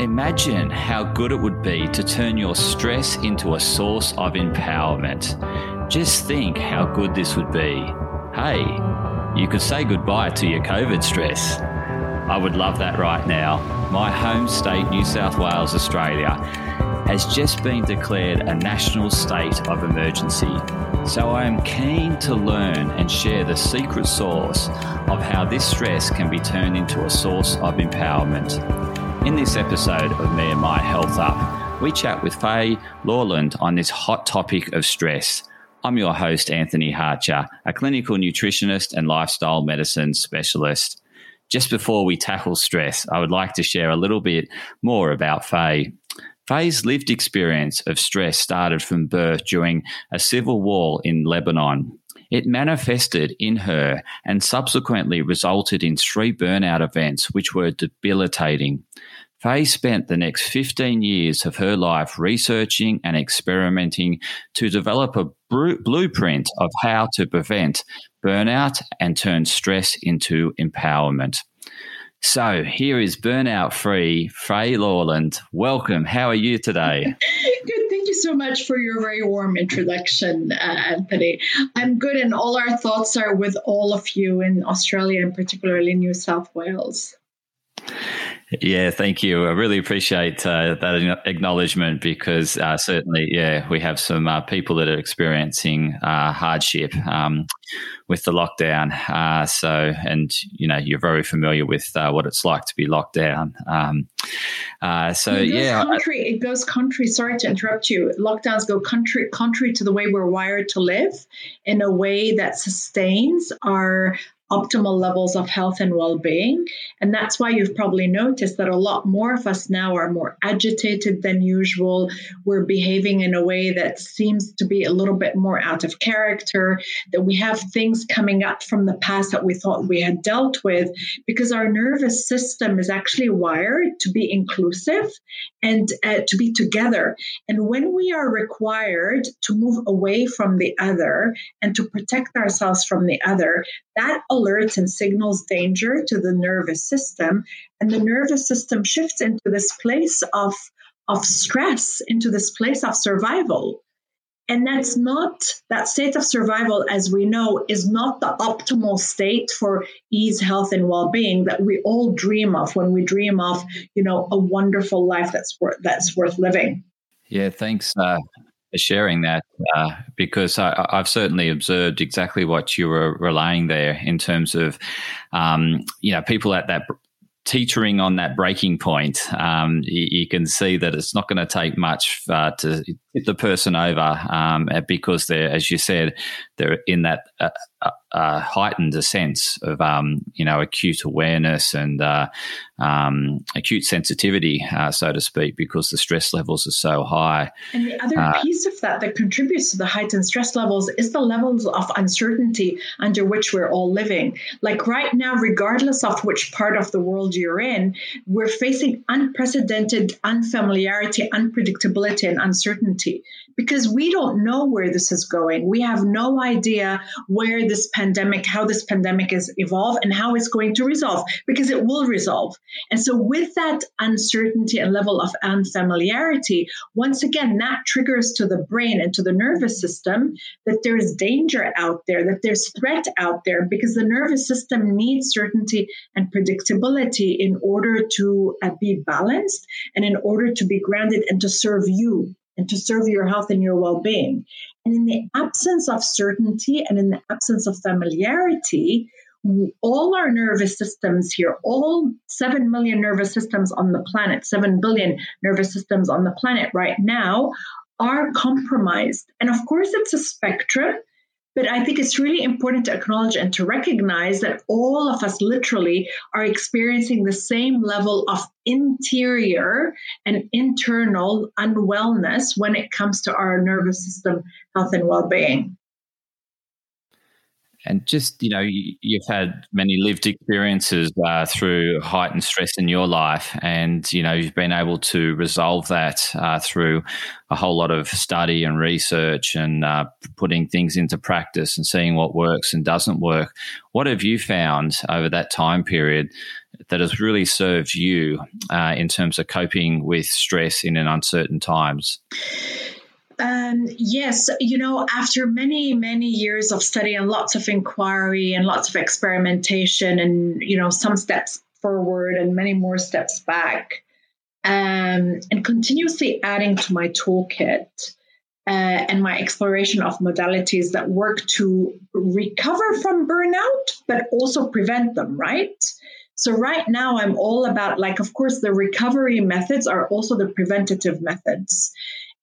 Imagine how good it would be to turn your stress into a source of empowerment. Just think how good this would be. Hey, you could say goodbye to your COVID stress. I would love that right now. My home state, New South Wales, Australia, has just been declared a national state of emergency. So I am keen to learn and share the secret source of how this stress can be turned into a source of empowerment. In this episode of Me and My Health Up, we chat with Faye Lawand on this hot topic of stress. I'm your host, Anthony Hartcher, a clinical nutritionist and lifestyle medicine specialist. Just before we tackle stress, I would like to share a little bit more about Faye. Faye's lived experience of stress started from birth during a civil war in Lebanon. It manifested in her and subsequently resulted in three burnout events, which were debilitating. Faye spent the next 15 years of her life researching and experimenting to develop a blueprint of how to prevent burnout and turn stress into empowerment. So here is burnout free Faye Lawand. Welcome. How are you today? Good. Thank you so much for your very warm introduction, uh, Anthony. I'm good, and all our thoughts are with all of you in Australia and particularly New South Wales. Yeah, thank you. I really appreciate uh, that acknowledgement because uh, certainly, yeah, we have some uh, people that are experiencing uh, hardship um, with the lockdown. Uh, so, and you know, you're very familiar with uh, what it's like to be locked down. Um, so, it yeah, country. it goes country. Sorry to interrupt you. Lockdowns go country, country to the way we're wired to live in a way that sustains our optimal levels of health and well being. And that's why you've probably noticed that a lot more of us now are more agitated than usual. We're behaving in a way that seems to be a little bit more out of character, that we have things coming up from the past that we thought we had dealt with, because our nervous system is actually wired to be inclusive and uh, to be together. And when we are required to move away from the other and to protect ourselves from the other, that alerts and signals danger to the nervous system. And the nervous system shifts into this place of, of stress, into this place of survival. And that's not, that state of survival, as we know, is not the optimal state for ease, health, and well being that we all dream of when we dream of, you know, a wonderful life that's worth, that's worth living. Yeah, thanks. Uh, sharing that uh, because I, have certainly observed exactly what you were relaying there in terms of, um, you know, people at that teetering on that breaking point. Um, you, you, can see that it's not going to take much uh, to the person over um, because they're, as you said, they're in that uh, uh, uh, heightened a sense of um, you know acute awareness and uh, um, acute sensitivity, uh, so to speak, because the stress levels are so high. And the other uh, piece of that that contributes to the heightened stress levels is the levels of uncertainty under which we're all living. Like right now, regardless of which part of the world you're in, we're facing unprecedented unfamiliarity, unpredictability, and uncertainty because we don't know where this is going. We have no idea where this pandemic, how this pandemic is evolve and how it's going to resolve because it will resolve. And so with that uncertainty and level of unfamiliarity, once again, that triggers to the brain and to the nervous system that there's danger out there, that there's threat out there because the nervous system needs certainty and predictability in order to uh, be balanced and in order to be grounded and to serve you and to serve your health and your well being. And in the absence of certainty and in the absence of familiarity, all our nervous systems here, all 7 million nervous systems on the planet, 7 billion nervous systems on the planet right now, are compromised. And of course, it's a spectrum. But I think it's really important to acknowledge and to recognize that all of us literally are experiencing the same level of interior and internal unwellness when it comes to our nervous system health and well being and just you know you, have had many lived experiences uh, through heightened stress in your life and you know you've been able to resolve that uh, through a whole lot of study and research and uh, putting things into practice and seeing what works and doesn't work what have you found over that time period that has really served you uh, in terms of coping with stress in an uncertain times? Um, yes, you know, after many, many years of study and lots of inquiry and lots of experimentation and, you know, some steps forward and many more steps back, um, and continuously adding to my toolkit uh, and my exploration of modalities that work to recover from burnout, but also prevent them, right? So, right now, I'm all about, like, of course, the recovery methods are also the preventative methods.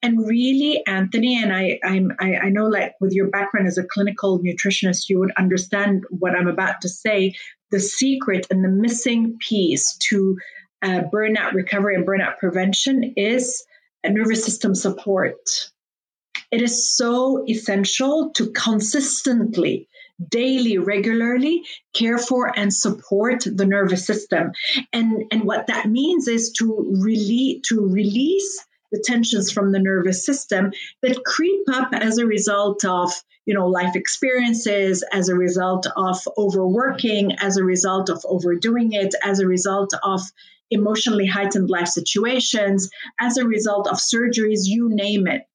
And really, Anthony, and I, I'm, I, I know, like, with your background as a clinical nutritionist, you would understand what I'm about to say. The secret and the missing piece to uh, burnout recovery and burnout prevention is a nervous system support. It is so essential to consistently, daily, regularly care for and support the nervous system. And, and what that means is to release, to release the tensions from the nervous system that creep up as a result of you know life experiences as a result of overworking as a result of overdoing it as a result of emotionally heightened life situations, as a result of surgeries, you name it.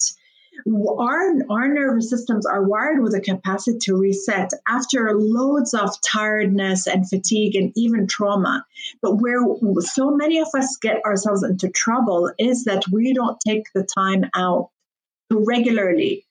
Our, our nervous systems are wired with a capacity to reset after loads of tiredness and fatigue and even trauma. But where so many of us get ourselves into trouble is that we don't take the time out to regularly,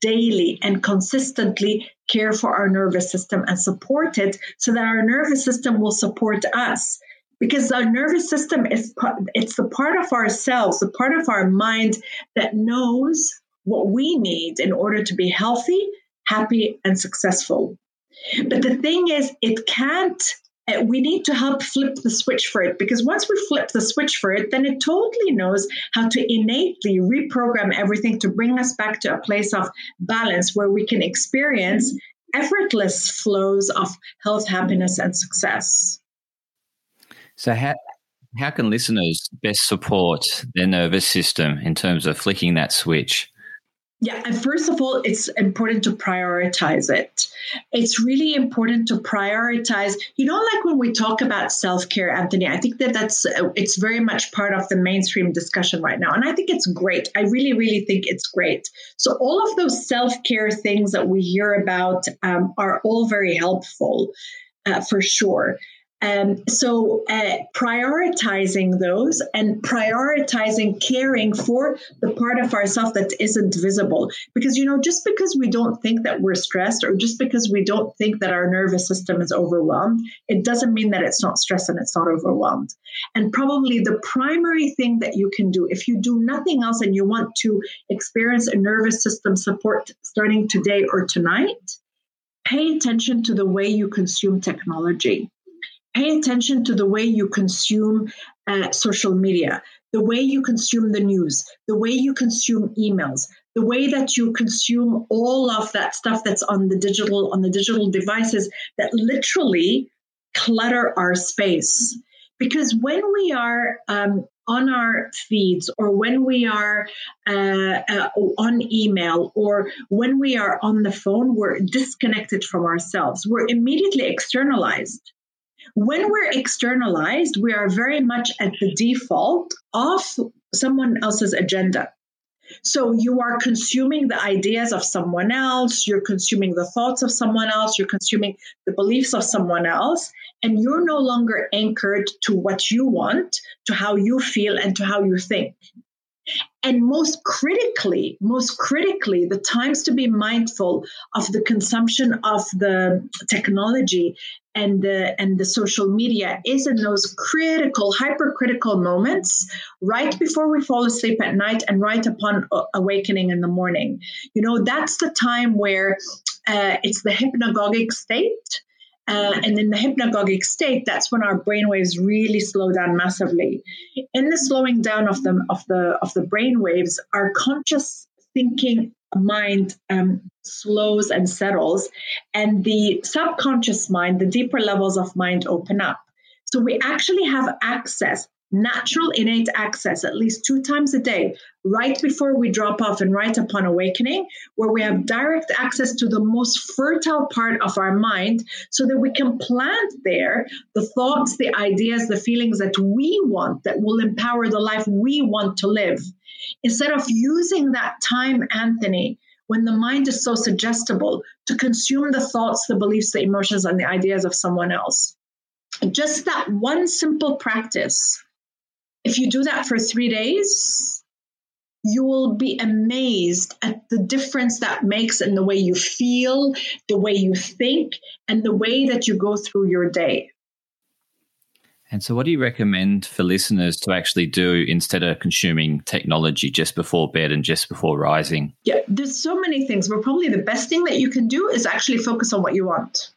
daily, and consistently care for our nervous system and support it so that our nervous system will support us because our nervous system is it's the part of ourselves the part of our mind that knows what we need in order to be healthy happy and successful but the thing is it can't uh, we need to help flip the switch for it because once we flip the switch for it then it totally knows how to innately reprogram everything to bring us back to a place of balance where we can experience effortless flows of health happiness and success so how how can listeners best support their nervous system in terms of flicking that switch? Yeah, and first of all, it's important to prioritize it. It's really important to prioritize. You know, like when we talk about self care, Anthony, I think that that's it's very much part of the mainstream discussion right now, and I think it's great. I really, really think it's great. So all of those self care things that we hear about um, are all very helpful, uh, for sure. Um, so uh, prioritizing those and prioritizing caring for the part of ourselves that isn't visible. Because, you know, just because we don't think that we're stressed or just because we don't think that our nervous system is overwhelmed, it doesn't mean that it's not stressed and it's not overwhelmed. And probably the primary thing that you can do, if you do nothing else and you want to experience a nervous system support starting today or tonight, pay attention to the way you consume technology pay attention to the way you consume uh, social media, the way you consume the news, the way you consume emails, the way that you consume all of that stuff that's on the digital on the digital devices that literally clutter our space. Because when we are um, on our feeds or when we are uh, uh, on email or when we are on the phone, we're disconnected from ourselves. We're immediately externalized. When we're externalized, we are very much at the default of someone else's agenda. So you are consuming the ideas of someone else, you're consuming the thoughts of someone else, you're consuming the beliefs of someone else, and you're no longer anchored to what you want, to how you feel, and to how you think. And most critically, most critically, the times to be mindful of the consumption of the technology and the and the social media is in those critical, hypercritical moments right before we fall asleep at night and right upon awakening in the morning. You know, that's the time where uh, it's the hypnagogic state uh, and in the hypnagogic state, that's when our brainwaves really slow down massively. In the slowing down of the of the of the brainwaves, our conscious thinking mind um, slows and settles, and the subconscious mind, the deeper levels of mind, open up. So we actually have access natural innate access at least two times a day, right before we drop off and right upon awakening, where we have direct access to the most fertile part of our mind so that we can plant there the thoughts, the ideas, the feelings that we want that will empower the life we want to live. Instead of using that time, Anthony, when the mind is so suggestible to consume the thoughts, the beliefs, the emotions, and the ideas of someone else. Just that one simple practice if you do that for three days, you will be amazed at the difference that makes in the way you feel, the way you think, and the way that you go through your day. And so, what do you recommend for listeners to actually do instead of consuming technology just before bed and just before rising? Yeah, there's so many things, but probably the best thing that you can do is actually focus on what you want.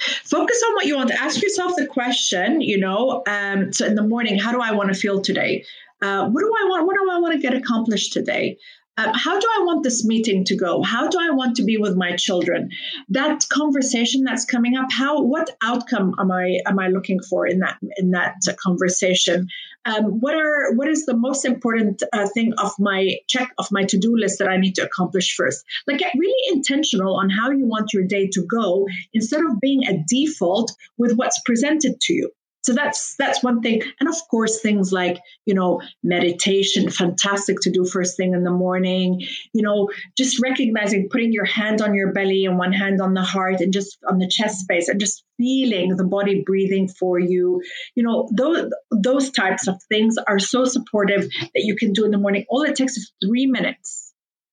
Focus on what you want. Ask yourself the question, you know, um, so in the morning, how do I want to feel today? Uh, what do I want? What do I want to get accomplished today? Uh, how do I want this meeting to go? How do I want to be with my children? That conversation that's coming up. How? What outcome am I am I looking for in that in that conversation? Um, what are what is the most important uh, thing of my check of my to do list that I need to accomplish first? Like get really intentional on how you want your day to go instead of being a default with what's presented to you. So that's that's one thing. And of course things like, you know, meditation, fantastic to do first thing in the morning, you know, just recognizing putting your hand on your belly and one hand on the heart and just on the chest space and just feeling the body breathing for you. You know, those those types of things are so supportive that you can do in the morning. All it takes is 3 minutes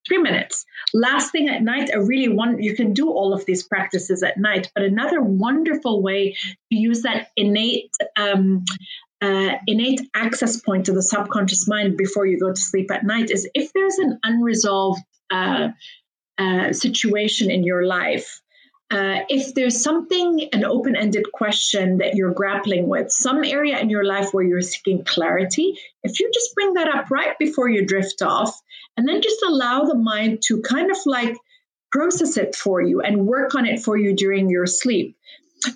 three minutes. Last thing at night, I really want you can do all of these practices at night, but another wonderful way to use that innate um, uh, innate access point to the subconscious mind before you go to sleep at night is if there's an unresolved uh, uh, situation in your life uh, if there's something, an open ended question that you're grappling with, some area in your life where you're seeking clarity, if you just bring that up right before you drift off, and then just allow the mind to kind of like process it for you and work on it for you during your sleep,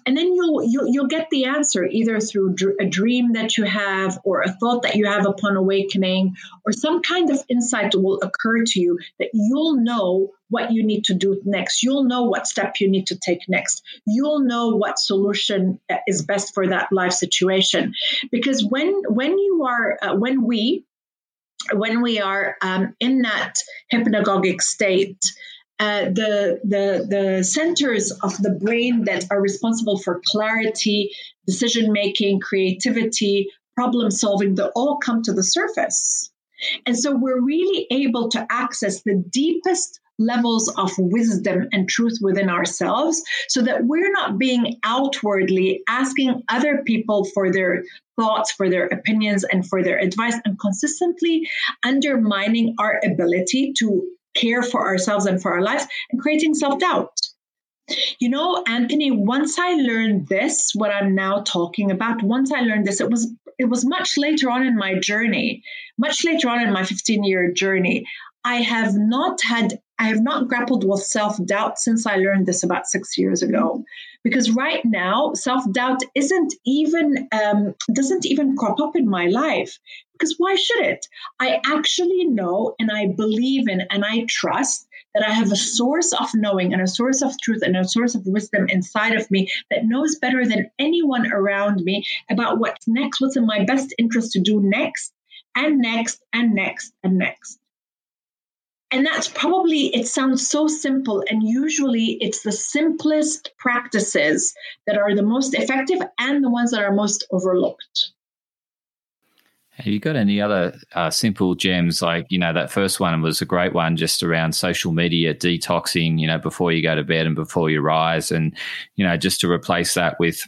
and then you'll, you'll you'll get the answer either through a dream that you have or a thought that you have upon awakening or some kind of insight will occur to you that you'll know what you need to do next. You'll know what step you need to take next. You'll know what solution is best for that life situation. Because when when you are uh, when we when we are um, in that hypnagogic state uh, the, the, the centers of the brain that are responsible for clarity, decision making, creativity, problem solving, they all come to the surface. And so we're really able to access the deepest levels of wisdom and truth within ourselves so that we're not being outwardly asking other people for their thoughts, for their opinions, and for their advice, and consistently undermining our ability to care for ourselves and for our lives and creating self doubt. You know, Anthony, once I learned this, what I'm now talking about, once I learned this, it was it was much later on in my journey, much later on in my 15 year journey. I have not had I have not grappled with self doubt since I learned this about six years ago. Because right now, self doubt isn't even um, doesn't even crop up in my life. Because why should it? I actually know and I believe in and I trust that I have a source of knowing and a source of truth and a source of wisdom inside of me that knows better than anyone around me about what's next, what's in my best interest to do next and next and next and next. And that's probably, it sounds so simple. And usually it's the simplest practices that are the most effective and the ones that are most overlooked. Have you got any other uh, simple gems? Like, you know, that first one was a great one just around social media detoxing, you know, before you go to bed and before you rise. And, you know, just to replace that with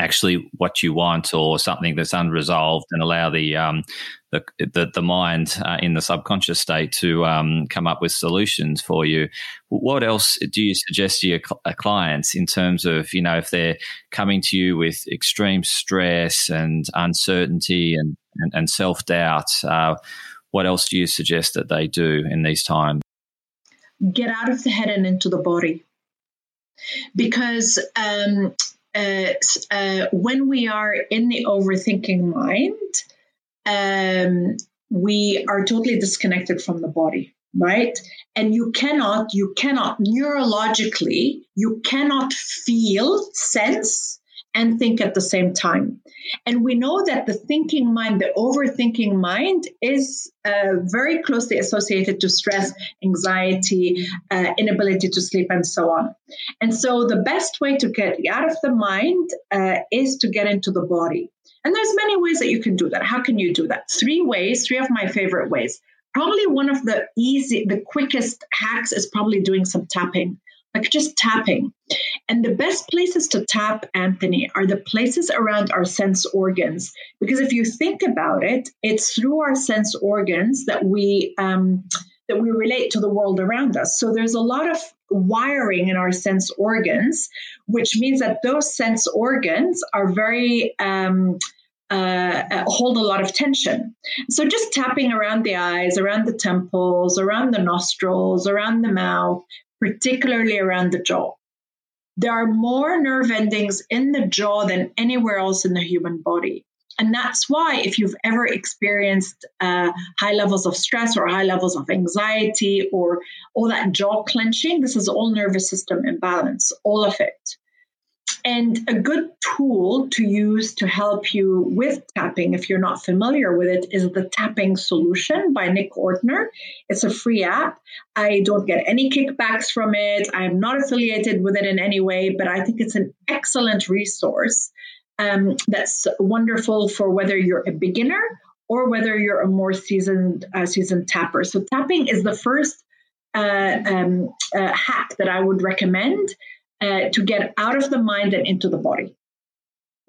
actually what you want or something that's unresolved and allow the um, the, the, the mind uh, in the subconscious state to um, come up with solutions for you. What else do you suggest to your cl- uh, clients in terms of, you know, if they're coming to you with extreme stress and uncertainty and, and, and self doubt? Uh, what else do you suggest that they do in these times? Get out of the head and into the body. Because um, uh, uh, when we are in the overthinking mind, um, we are totally disconnected from the body right? And you cannot you cannot neurologically you cannot feel sense and think at the same time. And we know that the thinking mind the overthinking mind is uh, very closely associated to stress anxiety uh, inability to sleep and so on. And so the best way to get out of the mind uh, is to get into the body. And there's many ways that you can do that. How can you do that? Three ways three of my favorite ways. Probably one of the easy, the quickest hacks is probably doing some tapping, like just tapping. And the best places to tap, Anthony, are the places around our sense organs. Because if you think about it, it's through our sense organs that we um, that we relate to the world around us. So there's a lot of wiring in our sense organs, which means that those sense organs are very um, uh, uh, hold a lot of tension. So just tapping around the eyes, around the temples, around the nostrils, around the mouth, particularly around the jaw. There are more nerve endings in the jaw than anywhere else in the human body. And that's why, if you've ever experienced uh, high levels of stress or high levels of anxiety or all that jaw clenching, this is all nervous system imbalance, all of it. And a good tool to use to help you with tapping, if you're not familiar with it, is the Tapping Solution by Nick Ortner. It's a free app. I don't get any kickbacks from it. I'm not affiliated with it in any way, but I think it's an excellent resource um, that's wonderful for whether you're a beginner or whether you're a more seasoned uh, seasoned tapper. So tapping is the first uh, um, uh, hack that I would recommend uh, to get out of the mind and into the body.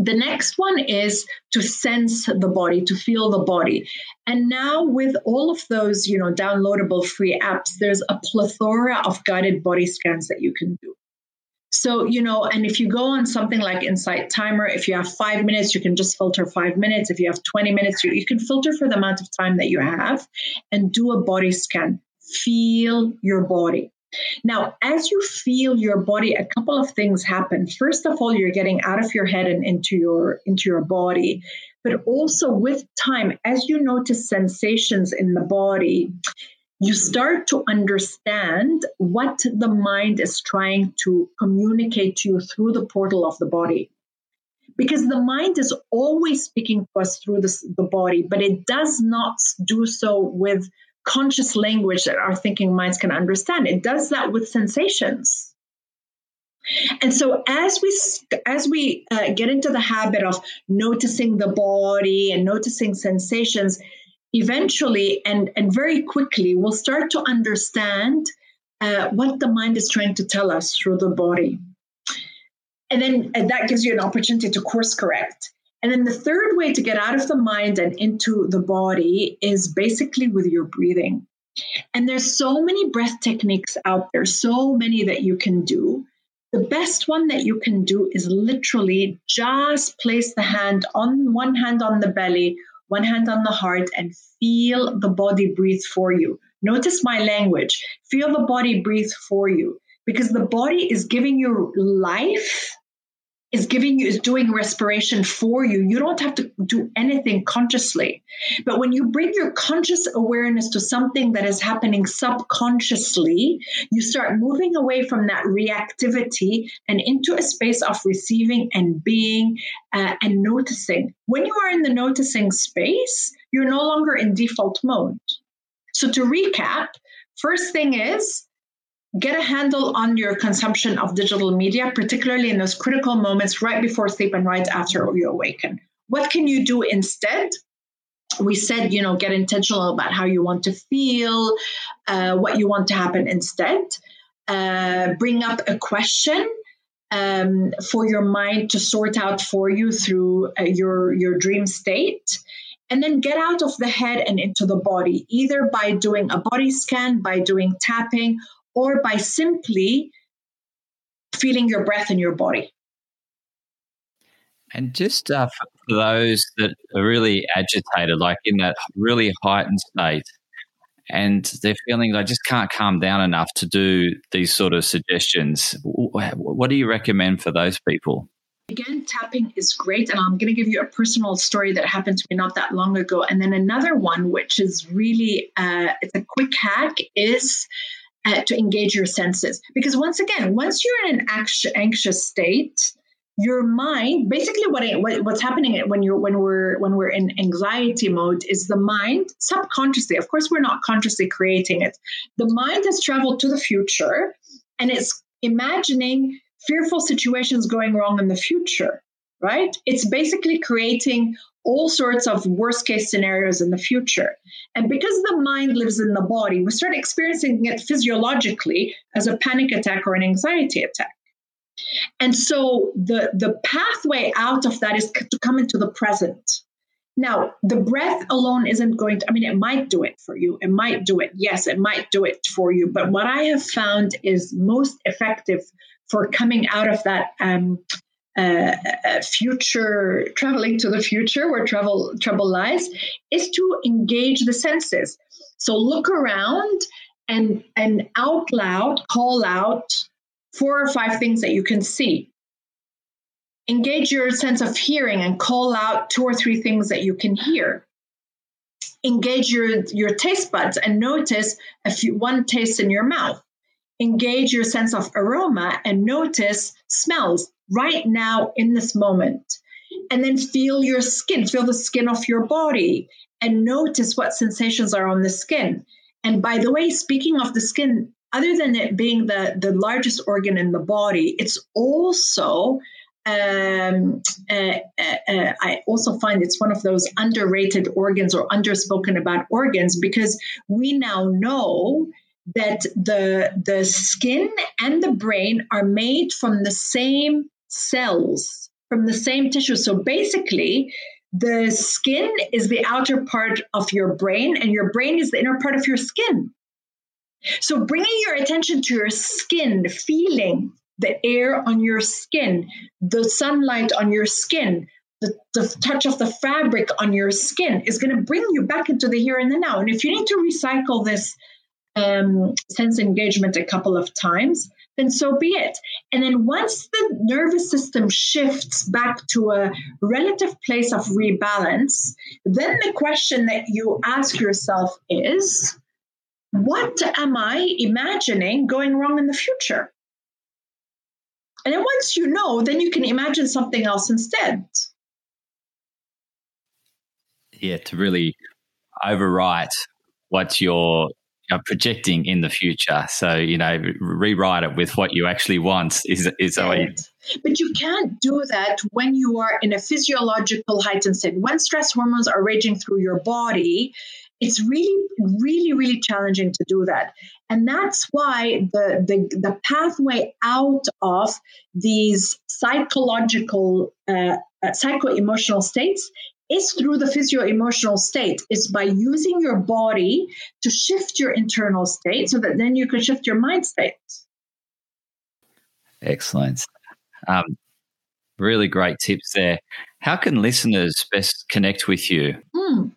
The next one is to sense the body, to feel the body. And now with all of those, you know, downloadable free apps, there's a plethora of guided body scans that you can do. So, you know, and if you go on something like Insight Timer, if you have five minutes, you can just filter five minutes. If you have 20 minutes, you, you can filter for the amount of time that you have and do a body scan. Feel your body. Now, as you feel your body, a couple of things happen. First of all, you're getting out of your head and into your into your body. But also with time, as you notice sensations in the body, you start to understand what the mind is trying to communicate to you through the portal of the body. Because the mind is always speaking to us through this, the body, but it does not do so with conscious language that our thinking minds can understand. It does that with sensations. And so as we as we uh, get into the habit of noticing the body and noticing sensations, eventually and and very quickly we'll start to understand uh, what the mind is trying to tell us through the body. And then and that gives you an opportunity to course correct. And then the third way to get out of the mind and into the body is basically with your breathing. And there's so many breath techniques out there, so many that you can do. The best one that you can do is literally just place the hand on one hand on the belly, one hand on the heart, and feel the body breathe for you. Notice my language. Feel the body breathe for you because the body is giving you life is giving you is doing respiration for you you don't have to do anything consciously. But when you bring your conscious awareness to something that is happening subconsciously you start moving away from that reactivity and into a space of receiving and being uh, and noticing. When you are in the noticing space you're no longer in default mode. So to recap first thing is get a handle on your consumption of digital media, particularly in those critical moments right before sleep and right after you awaken. What can you do instead? We said, you know, get intentional about how you want to feel, uh, what you want to happen instead. Uh, bring up a question um, for your mind to sort out for you through uh, your your dream state and then get out of the head and into the body either by doing a body scan by doing tapping or by simply feeling your breath in your body. And just uh, for those that are really agitated, like in that really heightened state, and they're feeling they just can't calm down enough to do these sort of suggestions, what do you recommend for those people? again, tapping is great. And I'm going to give you a personal story that happened to me not that long ago. And then another one, which is really, uh, it's a quick hack, is uh, to engage your senses. Because once again, once you're in an anxious state, your mind basically what, it, what, what's happening when you're when we're when we're in anxiety mode is the mind subconsciously of course we're not consciously creating it the mind has traveled to the future and it's imagining fearful situations going wrong in the future right it's basically creating all sorts of worst case scenarios in the future and because the mind lives in the body we start experiencing it physiologically as a panic attack or an anxiety attack and so the, the pathway out of that is to come into the present. Now, the breath alone isn't going to, I mean, it might do it for you. It might do it. Yes, it might do it for you. But what I have found is most effective for coming out of that um, uh, future, traveling to the future where travel trouble lies, is to engage the senses. So look around and and out loud call out four or five things that you can see. Engage your sense of hearing and call out two or three things that you can hear. Engage your, your taste buds and notice a few, one taste in your mouth. Engage your sense of aroma and notice smells right now in this moment. And then feel your skin, feel the skin of your body, and notice what sensations are on the skin. And by the way, speaking of the skin, other than it being the, the largest organ in the body, it's also um, uh, uh, uh, I also find it's one of those underrated organs or underspoken about organs because we now know that the the skin and the brain are made from the same cells, from the same tissue. So basically, the skin is the outer part of your brain, and your brain is the inner part of your skin. So, bringing your attention to your skin, feeling the air on your skin, the sunlight on your skin, the, the touch of the fabric on your skin is going to bring you back into the here and the now. And if you need to recycle this um, sense engagement a couple of times, then so be it. And then once the nervous system shifts back to a relative place of rebalance, then the question that you ask yourself is what am I imagining going wrong in the future? And then once you know, then you can imagine something else instead. Yeah, to really overwrite what projecting in the future. So, you know, rewrite it with what you actually want is, is. But you can't do that when you are in a physiological heightened state. When stress hormones are raging through your body, it's really really really challenging to do that and that's why the the, the pathway out of these psychological uh, uh, psycho-emotional states is through the physio-emotional state is by using your body to shift your internal state so that then you can shift your mind state excellent um, really great tips there how can listeners best connect with you hmm.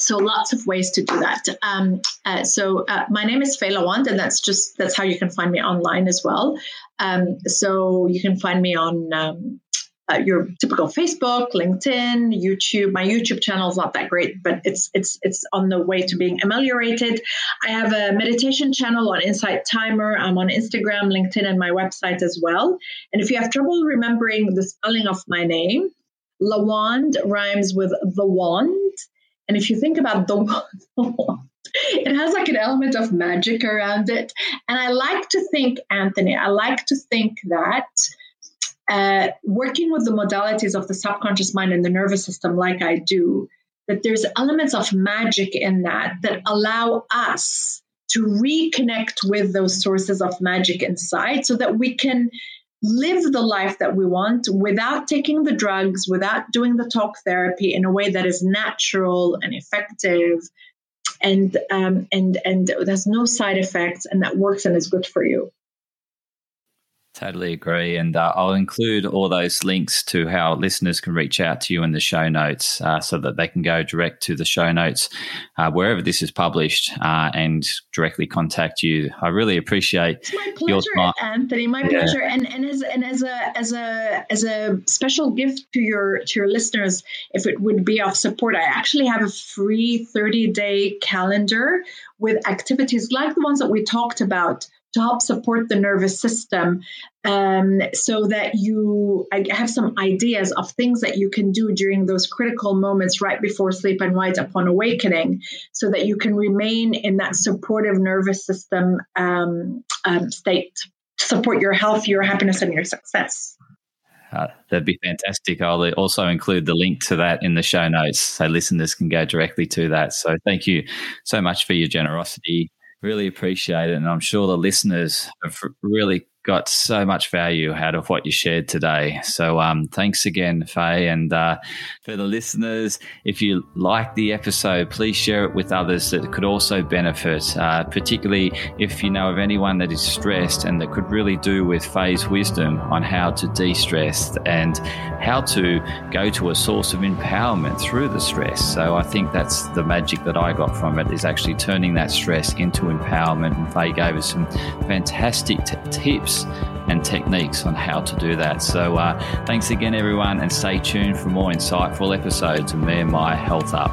So lots of ways to do that. Um, uh, so uh, my name is Faye Lawand, and that's just that's how you can find me online as well. Um, so you can find me on um, uh, your typical Facebook, LinkedIn, YouTube. My YouTube channel is not that great, but it's it's it's on the way to being ameliorated. I have a meditation channel on Insight Timer. I'm on Instagram, LinkedIn, and my website as well. And if you have trouble remembering the spelling of my name, Lawand rhymes with the wand. And if you think about the, wand, it has like an element of magic around it. And I like to think, Anthony, I like to think that uh, working with the modalities of the subconscious mind and the nervous system, like I do, that there's elements of magic in that that allow us to reconnect with those sources of magic inside so that we can live the life that we want without taking the drugs, without doing the talk therapy in a way that is natural and effective and um, and and there's no side effects and that works and is good for you. Totally agree. And uh, I'll include all those links to how listeners can reach out to you in the show notes uh, so that they can go direct to the show notes uh, wherever this is published uh, and directly contact you. I really appreciate it's my pleasure, Anthony. My yeah. pleasure. And and as and as a as a as a special gift to your to your listeners, if it would be of support, I actually have a free 30 day calendar with activities like the ones that we talked about to help support the nervous system um, so that you I have some ideas of things that you can do during those critical moments right before sleep and right upon awakening so that you can remain in that supportive nervous system um, um, state to support your health your happiness and your success uh, that'd be fantastic. I'll also include the link to that in the show notes so listeners can go directly to that. So, thank you so much for your generosity really appreciate it. And I'm sure the listeners have really got so much value out of what you shared today. So um, thanks again, Faye. And uh, for the listeners, if you like the episode, please share it with others that could also benefit, uh, particularly if you know of anyone that is stressed and that could really do with Faye's wisdom on how to de stress and how to go to a source of empowerment through the stress. So I think that's the magic that I got from it is actually turning that stress into empowerment. And Faye gave us some fantastic t- tips and techniques on how to do that. So, uh, thanks again, everyone, and stay tuned for more insightful episodes of Me and My Health Up.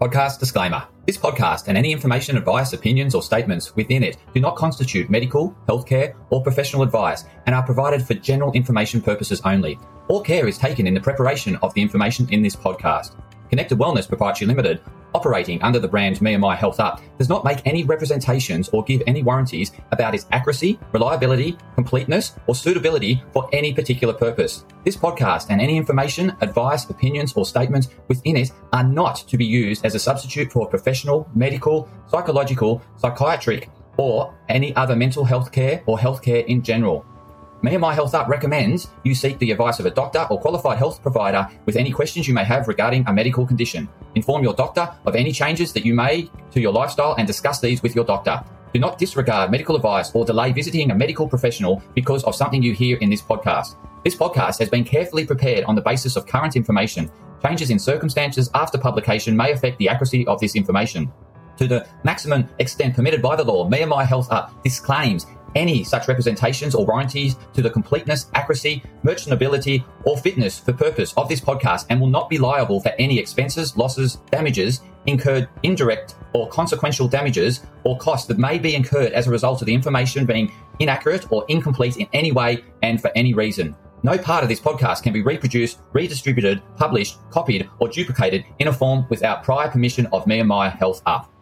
Podcast disclaimer. This podcast and any information, advice, opinions, or statements within it do not constitute medical, healthcare, or professional advice and are provided for general information purposes only. All care is taken in the preparation of the information in this podcast. Connected Wellness Proprietary Limited operating under the brand Me and My Health Up does not make any representations or give any warranties about its accuracy, reliability, completeness, or suitability for any particular purpose. This podcast and any information, advice, opinions, or statements within it are not to be used as a substitute for professional, medical, psychological, psychiatric, or any other mental health care or healthcare in general. Me and My Health Up recommends you seek the advice of a doctor or qualified health provider with any questions you may have regarding a medical condition. Inform your doctor of any changes that you may to your lifestyle and discuss these with your doctor. Do not disregard medical advice or delay visiting a medical professional because of something you hear in this podcast. This podcast has been carefully prepared on the basis of current information. Changes in circumstances after publication may affect the accuracy of this information. To the maximum extent permitted by the law, Me and My Health Up disclaims any such representations or warranties to the completeness, accuracy, merchantability, or fitness for purpose of this podcast and will not be liable for any expenses, losses, damages incurred, indirect or consequential damages or costs that may be incurred as a result of the information being inaccurate or incomplete in any way and for any reason. No part of this podcast can be reproduced, redistributed, published, copied, or duplicated in a form without prior permission of Me and My Health Up.